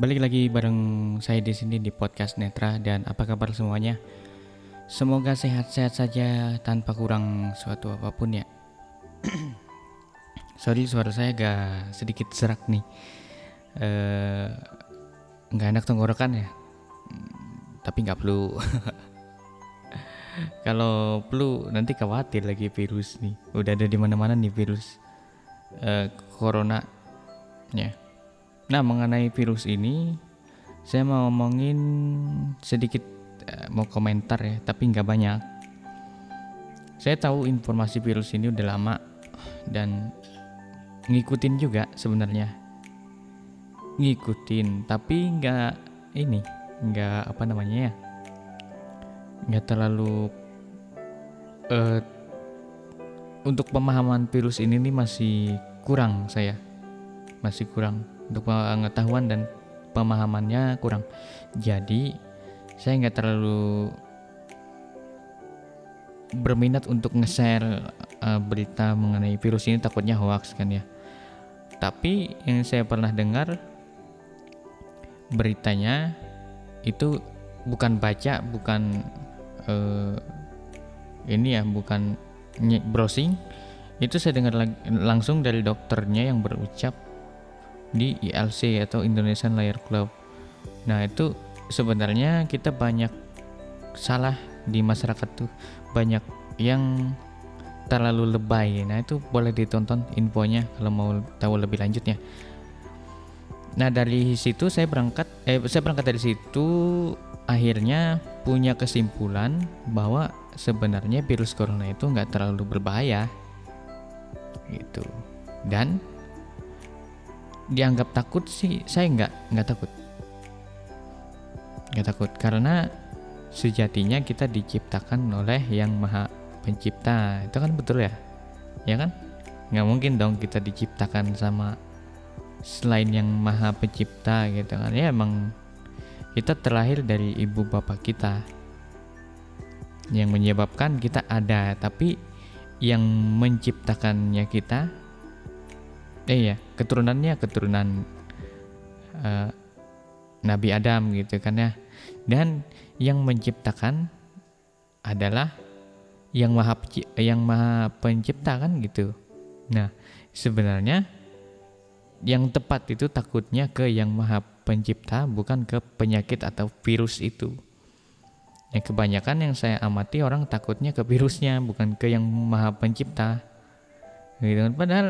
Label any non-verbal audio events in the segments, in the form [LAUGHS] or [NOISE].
Balik lagi bareng saya di sini di podcast Netra dan apa kabar semuanya? Semoga sehat-sehat saja tanpa kurang suatu apa pun ya. [CLEARS THROAT] Sorry suara saya agak sedikit serak nih. Eh, nggak enak tenggorokan ya. Hmm, Tapi nggak perlu. [LAUGHS] Kalau flu nanti khawatir lagi virus nih. Udah ada di mana-mana nih virus eh, corona ya. Nah, mengenai virus ini, saya mau ngomongin sedikit, eh, mau komentar ya, tapi nggak banyak. Saya tahu informasi virus ini udah lama dan ngikutin juga sebenarnya. Ngikutin, tapi nggak ini, nggak apa namanya ya, nggak terlalu eh, untuk pemahaman virus ini nih masih kurang saya, masih kurang untuk pengetahuan dan pemahamannya kurang. Jadi saya nggak terlalu berminat untuk nge-share uh, berita mengenai virus ini takutnya hoax kan ya. Tapi yang saya pernah dengar beritanya itu bukan baca, bukan uh, ini ya, bukan browsing. Itu saya dengar langsung dari dokternya yang berucap di ILC atau Indonesian Layer Club. Nah, itu sebenarnya kita banyak salah di masyarakat tuh banyak yang terlalu lebay. Nah, itu boleh ditonton infonya kalau mau tahu lebih lanjutnya. Nah, dari situ saya berangkat eh saya berangkat dari situ akhirnya punya kesimpulan bahwa sebenarnya virus corona itu nggak terlalu berbahaya gitu. Dan dianggap takut sih saya nggak nggak takut. Nggak takut karena sejatinya kita diciptakan oleh yang maha pencipta. Itu kan betul ya? Ya kan? Nggak mungkin dong kita diciptakan sama selain yang maha pencipta gitu kan? Ya emang kita terlahir dari ibu bapak kita. Yang menyebabkan kita ada tapi yang menciptakannya kita eh ya keturunannya keturunan eh, Nabi Adam gitu kan ya. Dan yang menciptakan adalah yang maha yang maha pencipta kan gitu. Nah sebenarnya yang tepat itu takutnya ke yang maha pencipta bukan ke penyakit atau virus itu. Yang kebanyakan yang saya amati orang takutnya ke virusnya bukan ke yang maha pencipta. Gitu kan. Padahal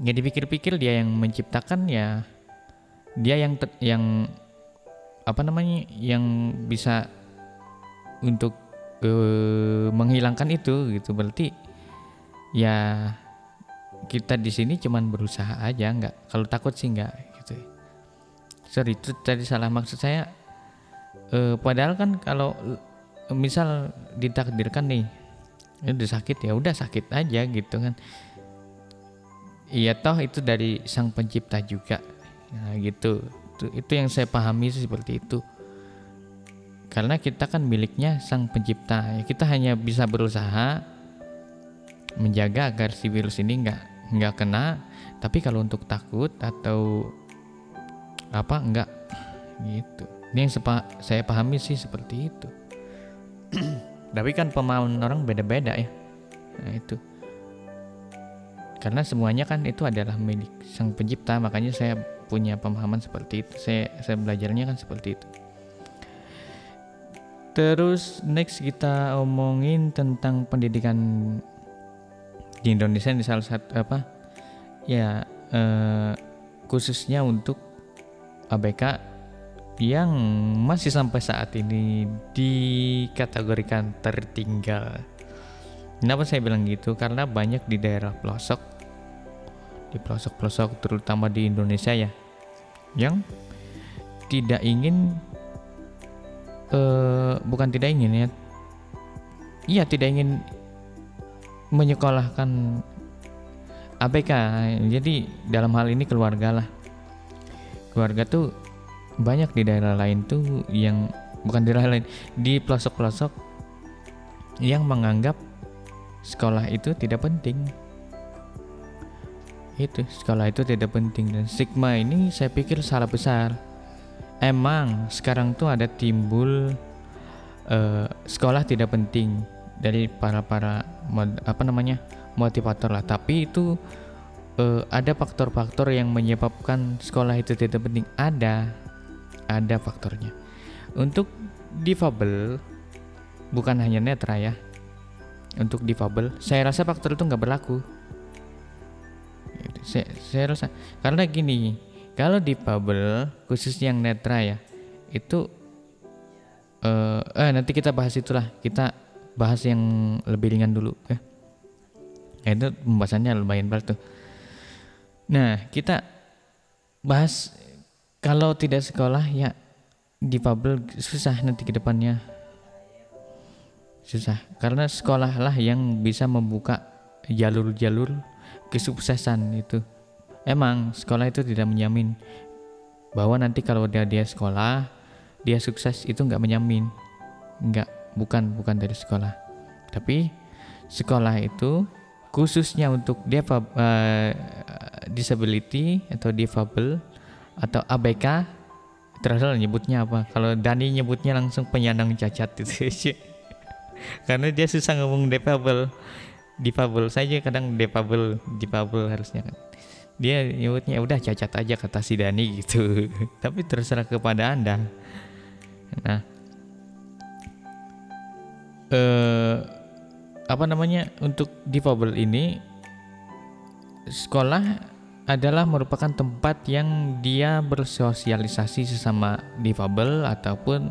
ya dipikir-pikir dia yang menciptakan ya dia yang te- yang apa namanya yang bisa untuk eh, menghilangkan itu gitu. Berarti ya kita di sini cuman berusaha aja nggak kalau takut sih nggak gitu. Sorry itu tadi salah maksud saya. Eh, padahal kan kalau misal ditakdirkan nih ini udah sakit ya udah sakit aja gitu kan Iya toh itu dari sang pencipta juga. Nah gitu. Itu, itu yang saya pahami sih seperti itu. Karena kita kan miliknya sang pencipta. Ya, kita hanya bisa berusaha menjaga agar si virus ini nggak nggak kena. Tapi kalau untuk takut atau apa nggak gitu. Ini yang sepa- saya pahami sih seperti itu. [CLEARS THROAT] Tapi kan pemahaman orang beda-beda ya. Nah itu karena semuanya kan itu adalah milik sang pencipta makanya saya punya pemahaman seperti itu. Saya saya belajarnya kan seperti itu. Terus next kita omongin tentang pendidikan di Indonesia di salah satu apa? Ya eh, khususnya untuk ABK yang masih sampai saat ini dikategorikan tertinggal. Kenapa saya bilang gitu? Karena banyak di daerah pelosok, di pelosok-pelosok terutama di Indonesia ya, yang tidak ingin, eh, bukan tidak ingin ya, iya tidak ingin menyekolahkan ABK. Jadi dalam hal ini keluarga lah, keluarga tuh banyak di daerah lain tuh yang bukan di daerah lain, di pelosok-pelosok yang menganggap sekolah itu tidak penting itu sekolah itu tidak penting. Dan stigma ini saya pikir salah besar. Emang sekarang tuh ada timbul uh, sekolah tidak penting dari para para mod, apa namanya motivator lah. Tapi itu uh, ada faktor-faktor yang menyebabkan sekolah itu tidak penting. Ada ada faktornya. Untuk difabel bukan hanya netra ya untuk difabel saya rasa faktor itu nggak berlaku saya, saya rasa karena gini kalau difabel khusus yang netra ya itu uh, eh nanti kita bahas itulah kita bahas yang lebih ringan dulu ya. Nah, itu pembahasannya lumayan berat tuh. Nah kita bahas kalau tidak sekolah ya difabel susah nanti ke depannya. Susah karena sekolahlah yang bisa membuka jalur-jalur kesuksesan itu. Emang sekolah itu tidak menjamin bahwa nanti kalau dia dia sekolah dia sukses itu nggak menjamin. Nggak bukan bukan dari sekolah. Tapi sekolah itu khususnya untuk dia uh, disability atau difabel atau ABK terasa nyebutnya apa. Kalau Dani nyebutnya langsung penyandang cacat itu [LAUGHS] karena dia susah ngomong difabel difabel. Saja kadang difabel difabel harusnya kan. Dia nyebutnya udah cacat aja kata si Dani gitu. [LAUGHS] Tapi terserah kepada anda. Nah. Eh, apa namanya untuk difabel ini sekolah adalah merupakan tempat yang dia bersosialisasi sesama difabel ataupun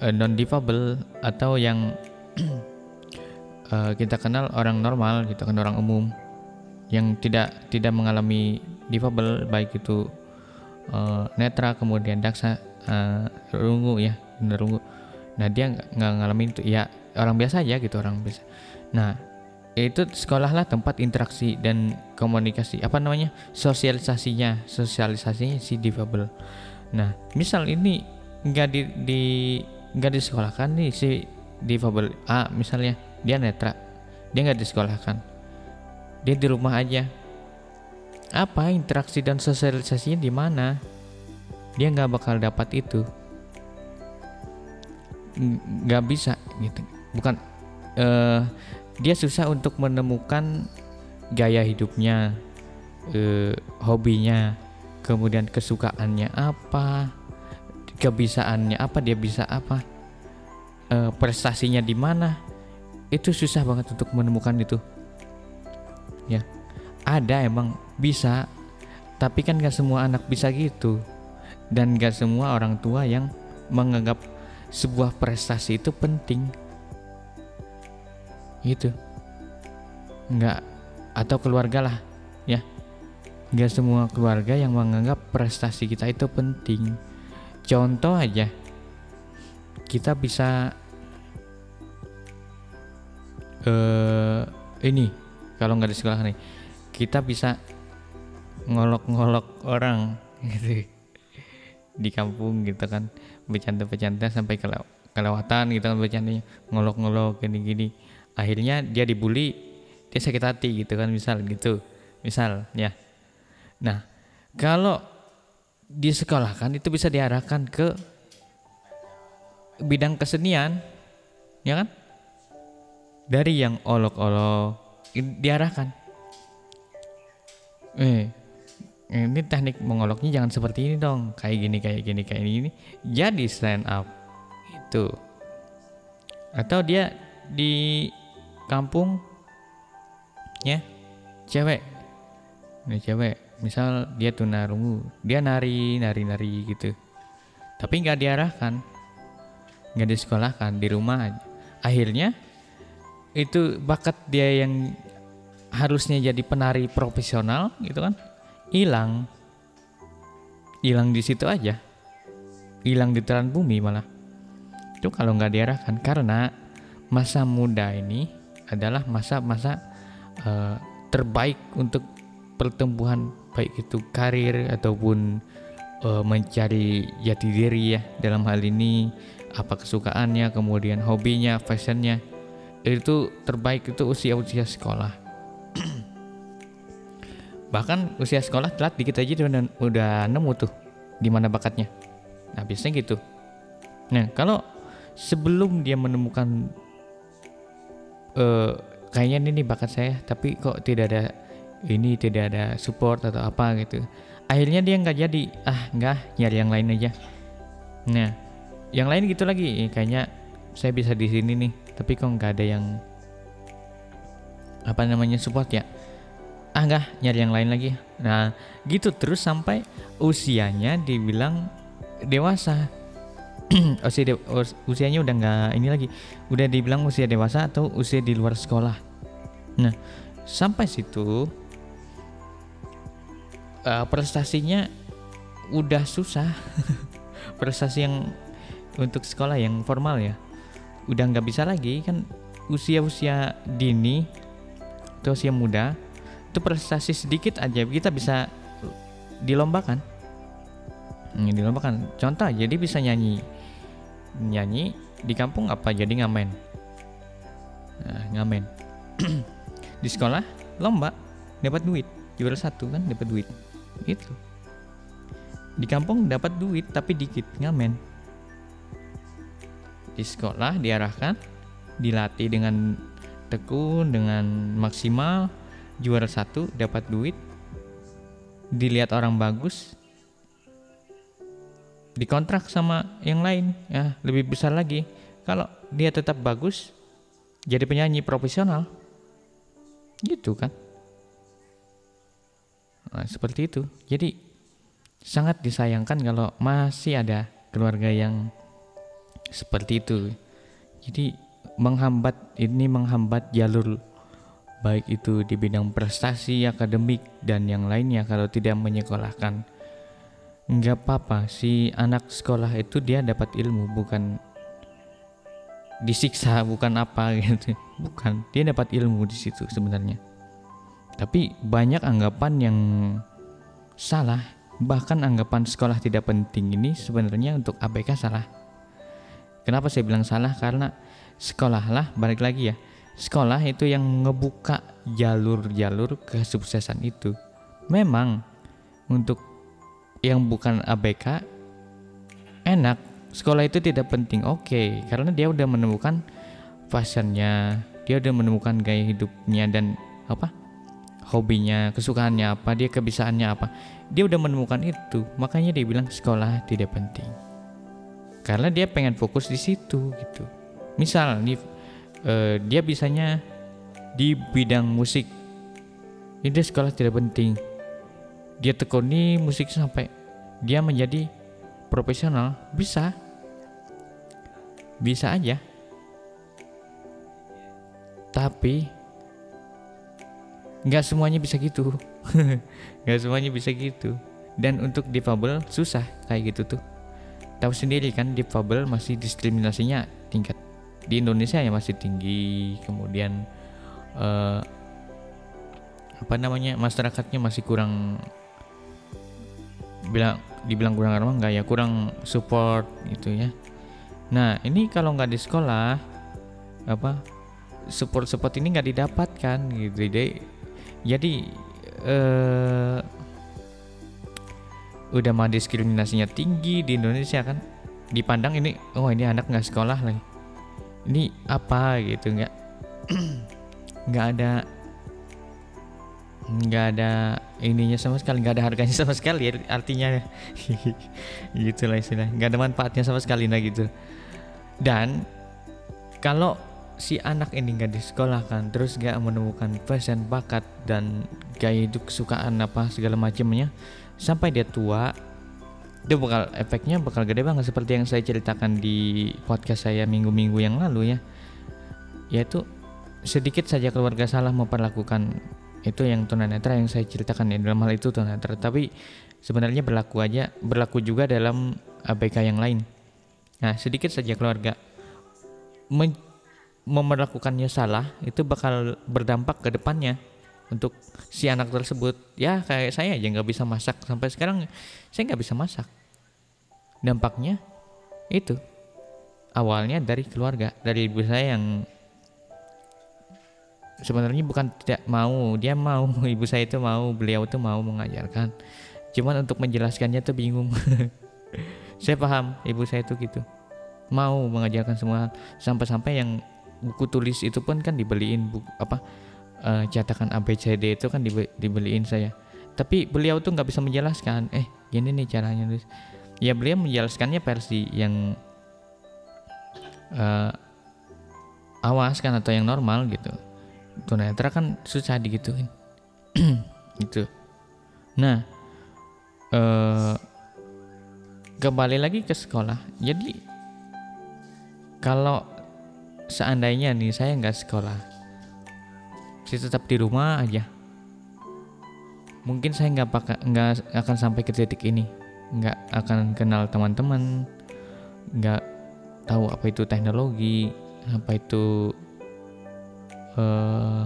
uh, non difabel atau yang [CLEARS THROAT] uh, kita kenal orang normal gitu kan orang umum yang tidak tidak mengalami difabel baik itu uh, netra kemudian daksa uh, rungu ya rungu. Nah dia nggak ngalamin itu ya orang biasa aja gitu orang biasa. Nah itu sekolah lah tempat interaksi dan komunikasi apa namanya sosialisasinya sosialisasinya si difabel. Nah misal ini nggak di, di nggak disekolahkan nih si difabel A misalnya dia netra. Dia nggak disekolahkan. Dia di rumah aja. Apa interaksi dan sosialisasinya di mana? Dia nggak bakal dapat itu. Nggak bisa gitu. Bukan uh, dia susah untuk menemukan gaya hidupnya uh, hobinya kemudian kesukaannya apa kebisaannya apa dia bisa apa uh, prestasinya di mana itu susah banget untuk menemukan itu. Ya. Ada emang bisa. Tapi kan gak semua anak bisa gitu. Dan gak semua orang tua yang menganggap sebuah prestasi itu penting. Gitu. Nggak atau keluarga lah ya. Nggak semua keluarga yang menganggap prestasi kita itu penting. Contoh aja. Kita bisa uh, ini kalau nggak di sekolah nih kita bisa ngolok-ngolok orang [LAUGHS] gitu. Di kampung gitu kan bercanda-bercanda sampai kalau kelewatan gitu kan bercandanya ngolok-ngolok gini-gini. Akhirnya dia dibully dia sakit hati gitu kan misal gitu misal ya. Nah kalau di sekolah kan itu bisa diarahkan ke bidang kesenian ya kan dari yang olok-olok diarahkan. Eh ini teknik mengoloknya jangan seperti ini dong. Kayak gini kayak gini kayak ini jadi stand up itu atau dia di kampung ya cewek. Ini cewek misal dia tunarungu dia nari nari nari gitu. Tapi nggak diarahkan nggak disekolahkan di rumah akhirnya itu bakat dia yang harusnya jadi penari profesional gitu kan? Hilang. Hilang di situ aja. Hilang di telan bumi malah. Itu kalau nggak diarahkan karena masa muda ini adalah masa-masa uh, terbaik untuk pertumbuhan baik itu karir ataupun uh, mencari jati diri ya dalam hal ini apa kesukaannya kemudian hobinya fashionnya itu terbaik itu usia-usia sekolah. [CLEARS THROAT] Bahkan usia sekolah telat dikit aja udah, udah nemu tuh di mana bakatnya. Nah biasanya gitu. Nah kalau sebelum dia menemukan uh, kayaknya ini bakat saya tapi kok tidak ada ini tidak ada support atau apa gitu. Akhirnya dia nggak jadi. Ah nggak nyari yang lain aja. Nah yang lain gitu lagi. Kayaknya saya bisa di sini nih tapi kok nggak ada yang apa namanya support ya? Ah nggak nyari yang lain lagi. Nah gitu terus sampai usianya dibilang dewasa. [CLEARS THROAT] Usia de usianya udah nggak ini lagi. Udah dibilang usia dewasa atau usia di luar sekolah. Nah sampai situ uh, prestasinya udah susah. [LAUGHS] Prestasi yang untuk sekolah yang formal ya udah nggak bisa lagi kan usia-usia dini atau usia muda itu prestasi sedikit aja kita bisa dilombakan. Hmm, dilombakan. Contoh jadi bisa nyanyi. Nyanyi di kampung apa? Jadi ngamen. Nah, ngamen. [CLEARS THROAT] Di sekolah lomba. Dapat duit. Juara satu kan dapat duit. Itu di kampung dapat duit tapi dikit. Ngamen di sekolah diarahkan dilatih dengan tekun dengan maksimal. Juara satu dapat duit. Dilihat orang bagus dikontrak sama yang lain. Ya lebih besar lagi. Kalau dia tetap bagus jadi penyanyi profesional. Gitu kan? Nah, seperti itu. Jadi sangat disayangkan kalau masih ada keluarga yang seperti itu. Jadi menghambat ini menghambat jalur baik itu di bidang prestasi akademik dan yang lainnya kalau tidak menyekolahkan nggak apa-apa si anak sekolah itu dia dapat ilmu bukan disiksa bukan apa gitu bukan dia dapat ilmu di situ sebenarnya tapi banyak anggapan yang salah, bahkan anggapan sekolah tidak penting ini sebenarnya untuk ABK salah. Kenapa saya bilang salah? Karena sekolahlah balik lagi ya. Sekolah itu yang ngebuka jalur-jalur kesuksesan itu. Memang untuk yang bukan ABK enak, sekolah itu tidak penting. Oke, okay, karena dia udah menemukan fashionnya, dia udah menemukan gaya hidupnya dan apa? hobinya, kesukaannya apa, dia kebiasaannya apa. Dia udah menemukan itu, makanya dia bilang sekolah tidak penting. Karena dia pengen fokus di situ gitu. Misal nih uh, dia bisanya di bidang musik. Ini dia sekolah tidak penting. Dia tekuni musik sampai dia menjadi profesional, bisa. Bisa aja. Tapi nggak semuanya bisa gitu [LAUGHS] nggak semuanya bisa gitu dan untuk difabel susah kayak gitu tuh tahu sendiri kan difabel masih diskriminasinya tingkat. Di Indonesia ya masih tinggi kemudian uh, apa namanya masyarakatnya masih kurang bilang dibilang kurang ramah nggak ya kurang support gitu ya. Nah ini kalau nggak di sekolah apa support support ini nggak didapatkan gitu. Deh jadi uh, udah mah diskriminasinya tinggi di Indonesia kan? Dipandang ini oh ini anak nggak sekolah lagi. Ini apa gitu nggak? [CLEARS THROAT] Nggak ada nggak ada ininya sama sekali nggak ada harganya sama sekali artinya. [LAUGHS] Gitulah istilah nggak ada manfaatnya sama sekali nah gitu. Dan kalau si anak ini nggak disekolahkan terus gak menemukan passion bakat dan gaya hidup kesukaan apa segala macamnya sampai dia tua dia bakal efeknya bakal gede banget. Seperti yang saya ceritakan di podcast saya minggu-minggu yang lalu ya. Yaitu sedikit saja keluarga salah memperlakukan itu yang tunanetra yang saya ceritakan ya. Dalam hal itu tunanetra. Tapi sebenarnya berlaku aja berlaku juga dalam ABK yang lain. Nah sedikit saja keluarga memperlakukannya salah itu bakal berdampak ke depannya untuk si anak tersebut ya kayak saya aja nggak bisa masak. Sampai sekarang saya nggak bisa masak. Dampaknya itu. Awalnya dari keluarga dari ibu saya yang sebenarnya bukan tidak mau dia mau [LAUGHS] ibu saya itu mau beliau itu mau mengajarkan. Cuman untuk menjelaskannya tuh bingung. [LAUGHS] Saya paham ibu saya itu gitu. Mau mengajarkan semua sampai-sampai yang buku tulis itu pun kan dibeliin buku apa uh, cetakan ABCD itu kan dibe dibeliin saya. Tapi beliau tuh nggak bisa menjelaskan eh gini nih caranya nulis ya beliau menjelaskannya versi yang uh, awas kan atau yang normal gitu. Tunanetra kan susah digituin. [CLEARS THROAT] Itu nah uh, kembali lagi ke sekolah. Jadi kalau seandainya nih saya nggak sekolah saya tetap di rumah aja. Mungkin saya nggak pakai nggak akan sampai ke titik ini. Nggak akan kenal teman-teman. Nggak tahu apa itu teknologi apa itu uh,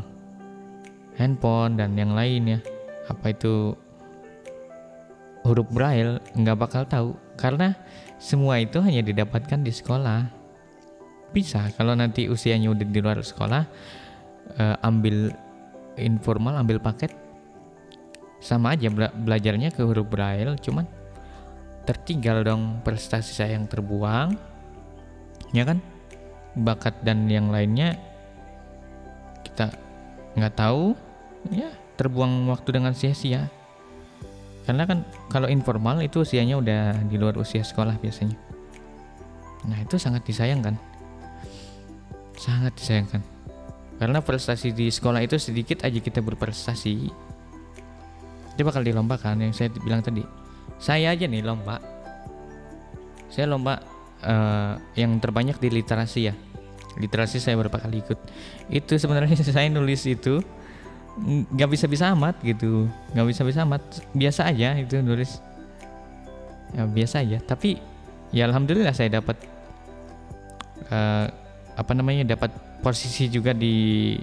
handphone dan yang lain ya. Apa itu huruf braille nggak bakal tahu. Karena semua itu hanya didapatkan di sekolah. Bisa kalau nanti usianya udah di luar sekolah uh, ambil informal ambil paket sama aja bela belajarnya ke huruf braille cuman tertinggal dong prestasi saya yang terbuang ya kan? Bakat dan yang lainnya kita nggak tahu ya terbuang waktu dengan sia-sia. Karena kan kalau informal itu usianya udah di luar usia sekolah biasanya. Nah itu sangat disayangkan. Sangat disayangkan karena prestasi di sekolah itu sedikit aja kita berprestasi. Dia bakal dilombakan yang saya bilang tadi. Saya aja nih lomba. Saya lomba uh, yang terbanyak di literasi ya. Literasi saya berapa kali ikut. Itu sebenarnya [LAUGHS] saya nulis itu nggak bisa bisa amat gitu. Nggak bisa bisa amat. Biasa aja itu nulis. Ya biasa aja. Tapi ya alhamdulillah saya dapat uh, apa namanya dapat posisi juga di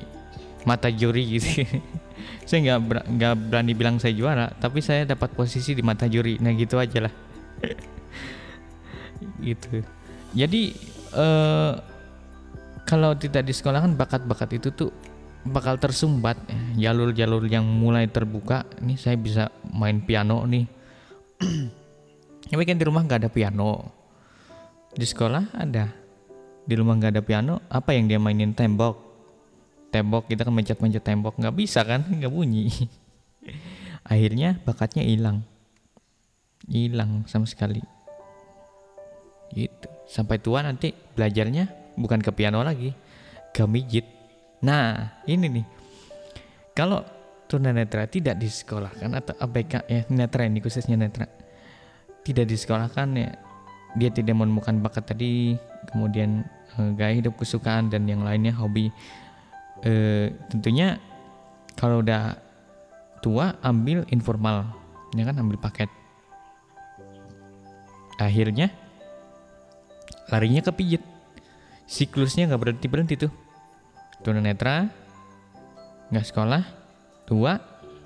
mata juri gitu. [LAUGHS] Saya nggak ber, berani bilang saya juara tapi saya dapat posisi di mata juri. Nah gitu aja lah. [LAUGHS] Gitu. Jadi uh, kalau tidak di sekolah kan bakat-bakat itu tuh bakal tersumbat. Jalur-jalur yang mulai terbuka ini saya bisa main piano nih. [CLEARS THROAT] Tapi kan di rumah nggak ada piano. Di sekolah ada di rumah nggak ada piano apa yang dia mainin? Tembok. Tembok kita kan mencet-mencet tembok. Nggak bisa kan? [LAUGHS] Nggak bunyi. [LAUGHS] Akhirnya bakatnya hilang. Hilang sama sekali. Gitu. Sampai tua nanti belajarnya bukan ke piano lagi. Ke mijit. Nah ini nih. Kalau tunanetra tidak disekolahkan atau ABK ya netra ini khususnya netra tidak disekolahkan ya dia tidak menemukan bakat tadi kemudian gaya hidup kesukaan dan yang lainnya hobi. Eh, tentunya kalau udah tua ambil informal ya kan ambil paket. Akhirnya larinya ke pijit. Siklusnya nggak berhenti berhenti tuh. Tunanetra nggak sekolah tua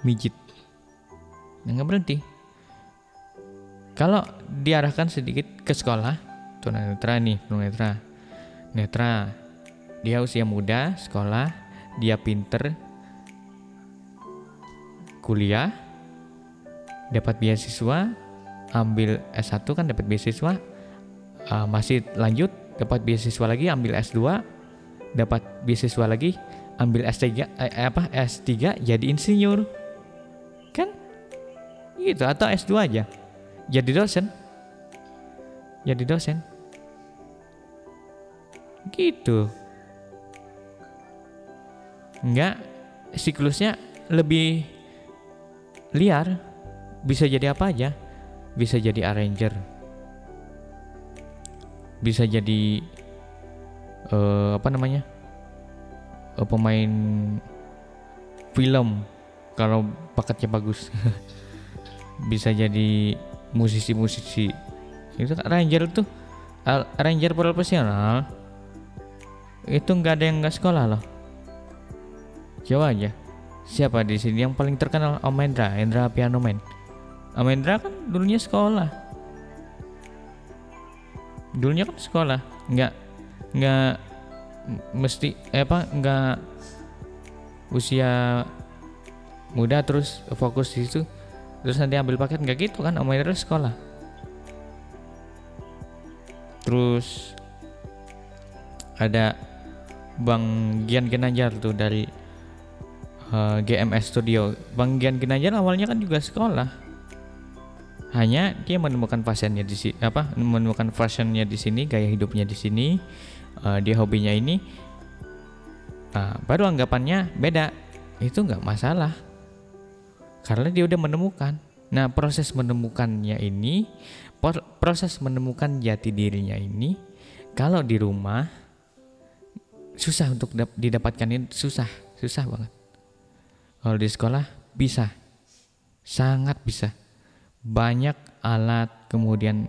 mijit. Nggak berhenti. Kalau diarahkan sedikit ke sekolah tunanetra nih tunanetra netra. Dia usia muda sekolah. Dia pinter. Kuliah. Dapat beasiswa. Ambil S1 kan dapat beasiswa. Uh, masih lanjut dapat beasiswa lagi ambil S2 dapat beasiswa lagi ambil S3 eh, apa S3 jadi insinyur. Kan? Gitu atau S2 aja. Jadi dosen. Jadi dosen gitu Enggak, siklusnya lebih liar. Bisa jadi apa aja. Bisa jadi arranger. Bisa jadi uh, apa namanya? Uh, pemain film kalau bakatnya bagus. [LAUGHS] bisa jadi musisi-musisi. Itu arranger tuh arranger profesional itu nggak ada yang nggak sekolah loh Coba aja. Siapa di sini yang paling terkenal Om Hendra Piano Man. Om Hendra kan dulunya sekolah. Dulunya kan sekolah, nggak nggak mesti eh apa nggak usia muda terus fokus di situ terus nanti ambil paket nggak gitu kan omongnya terus sekolah terus ada Bang Gian Ginanjar tuh dari uh, eh, GMS Studio. Bang Gian Ginanjar awalnya kan juga sekolah. Hanya dia menemukan pasiennya di sini apa menemukan fashionnya di sini gaya hidupnya di sini uh, dia hobinya ini. Nah, baru anggapannya beda. Itu nggak masalah. Karena dia udah menemukan. Nah proses menemukannya ini proses menemukan jati dirinya ini kalau di rumah susah untuk didapatkan ini susah susah banget. Kalau di sekolah bisa. Sangat bisa. Banyak alat kemudian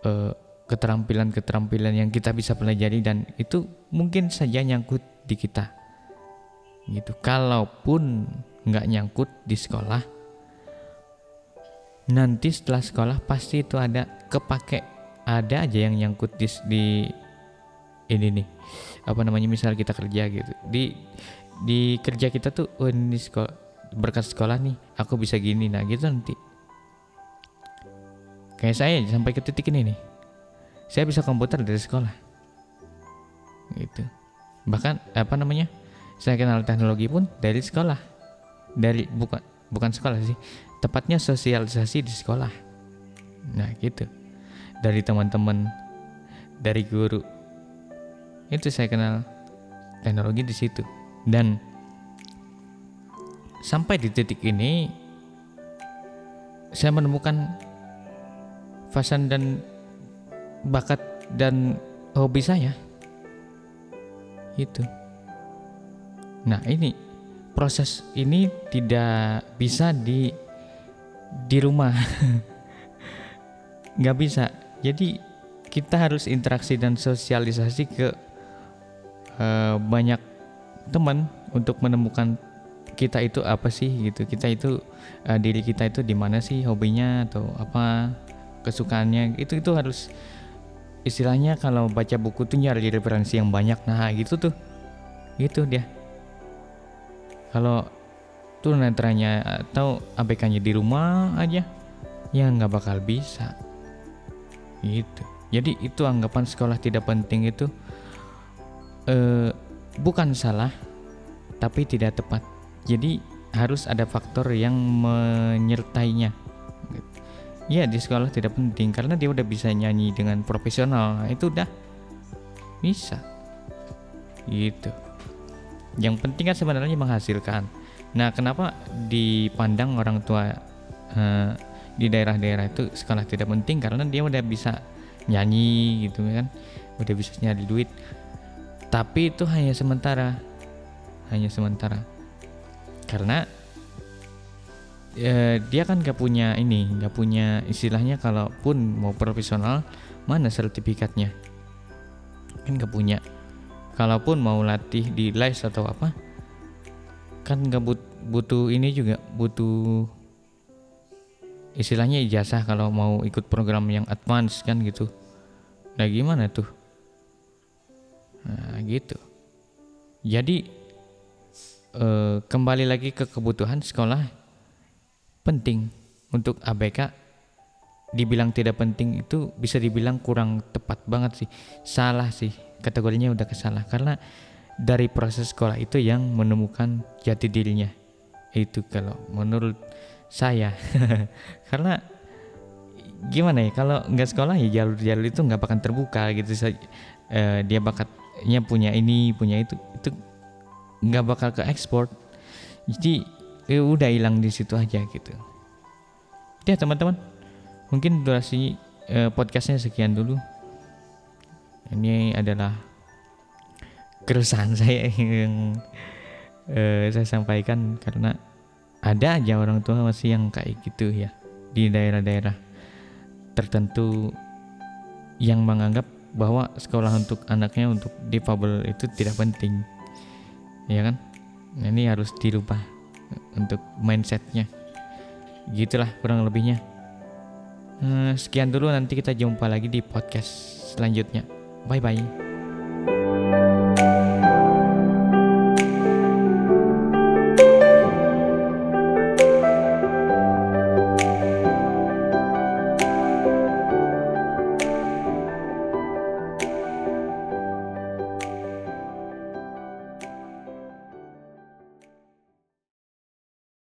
keterampilan keterampilan-keterampilan yang kita bisa pelajari dan itu mungkin saja nyangkut di kita. Gitu. Kalaupun nggak nyangkut di sekolah nanti setelah sekolah pasti itu ada kepake ada aja yang nyangkut di, di ini nih apa namanya misal kita kerja gitu di di kerja kita tuh oh ini sekolah berkat sekolah nih aku bisa gini nah gitu nanti Kayak saya sampai ke titik ini nih. Saya bisa komputer dari sekolah. Gitu. Bahkan apa namanya? Saya kenal teknologi pun dari sekolah. Dari bukan bukan sekolah sih. Tepatnya sosialisasi di sekolah. Nah, gitu. Dari teman-teman, dari guru. Itu saya kenal teknologi di situ. Dan sampai di titik ini saya menemukan fashion dan bakat dan hobi saya. Itu. Nah ini proses ini tidak bisa di di rumah. [LAUGHS] Nggak bisa. Jadi kita harus interaksi dan sosialisasi ke uh, banyak teman untuk menemukan kita itu apa sih gitu. Kita itu uh, diri kita itu di mana sih hobinya atau apa kesukaannya. Itu itu harus istilahnya kalau baca buku tuh nyari referensi yang banyak. Nah gitu tuh. Gitu dia. Kalau tuh netranya atau ABK-nya di rumah aja ya nggak bakal bisa. Gitu. Jadi itu anggapan sekolah tidak penting itu eh, bukan salah tapi tidak tepat. Jadi harus ada faktor yang menyertainya. Ya di sekolah tidak penting karena dia udah bisa nyanyi dengan profesional. Itu udah bisa. Gitu. Yang penting kan sebenarnya menghasilkan. Nah kenapa dipandang orang tua uh, di daerah-daerah itu sekolah tidak penting? Karena dia udah bisa nyanyi gitu kan. Udah bisa nyari duit tapi itu hanya sementara. Hanya sementara. Karena ya, dia kan gak punya ini gak punya istilahnya kalaupun mau profesional mana sertifikatnya? Kan gak punya. Kalaupun mau latih di les atau apa kan gak but, butuh ini juga butuh istilahnya ijazah kalau mau ikut program yang advance kan gitu. Nah gimana tuh nah gitu. Jadi eh, kembali lagi ke kebutuhan sekolah penting. Untuk ABK dibilang tidak penting itu bisa dibilang kurang tepat banget sih. Salah sih kategorinya udah kesalah. Karena dari proses sekolah itu yang menemukan jati dirinya. Itu kalau menurut saya. [LAUGHS] Karena gimana ya kalau nggak sekolah ya jalur-jalur itu nggak bakal terbuka gitu. Uh, dia bakatnya punya ini punya itu itu nggak bakal ke ekspor jadi ya udah hilang di situ aja gitu. Ya teman-teman mungkin durasi eh, podcastnya sekian dulu. Ini adalah keresahan [LAUGHS] saya yang eh, saya sampaikan karena ada aja orang tua masih yang kayak gitu ya di daerah-daerah tertentu yang menganggap bahwa sekolah untuk anaknya untuk difabel itu tidak penting. Ya kan? Nah, ini harus dirubah untuk mindsetnya. Gitulah kurang lebihnya. Hmm, sekian dulu nanti kita jumpa lagi di podcast selanjutnya. Bye bye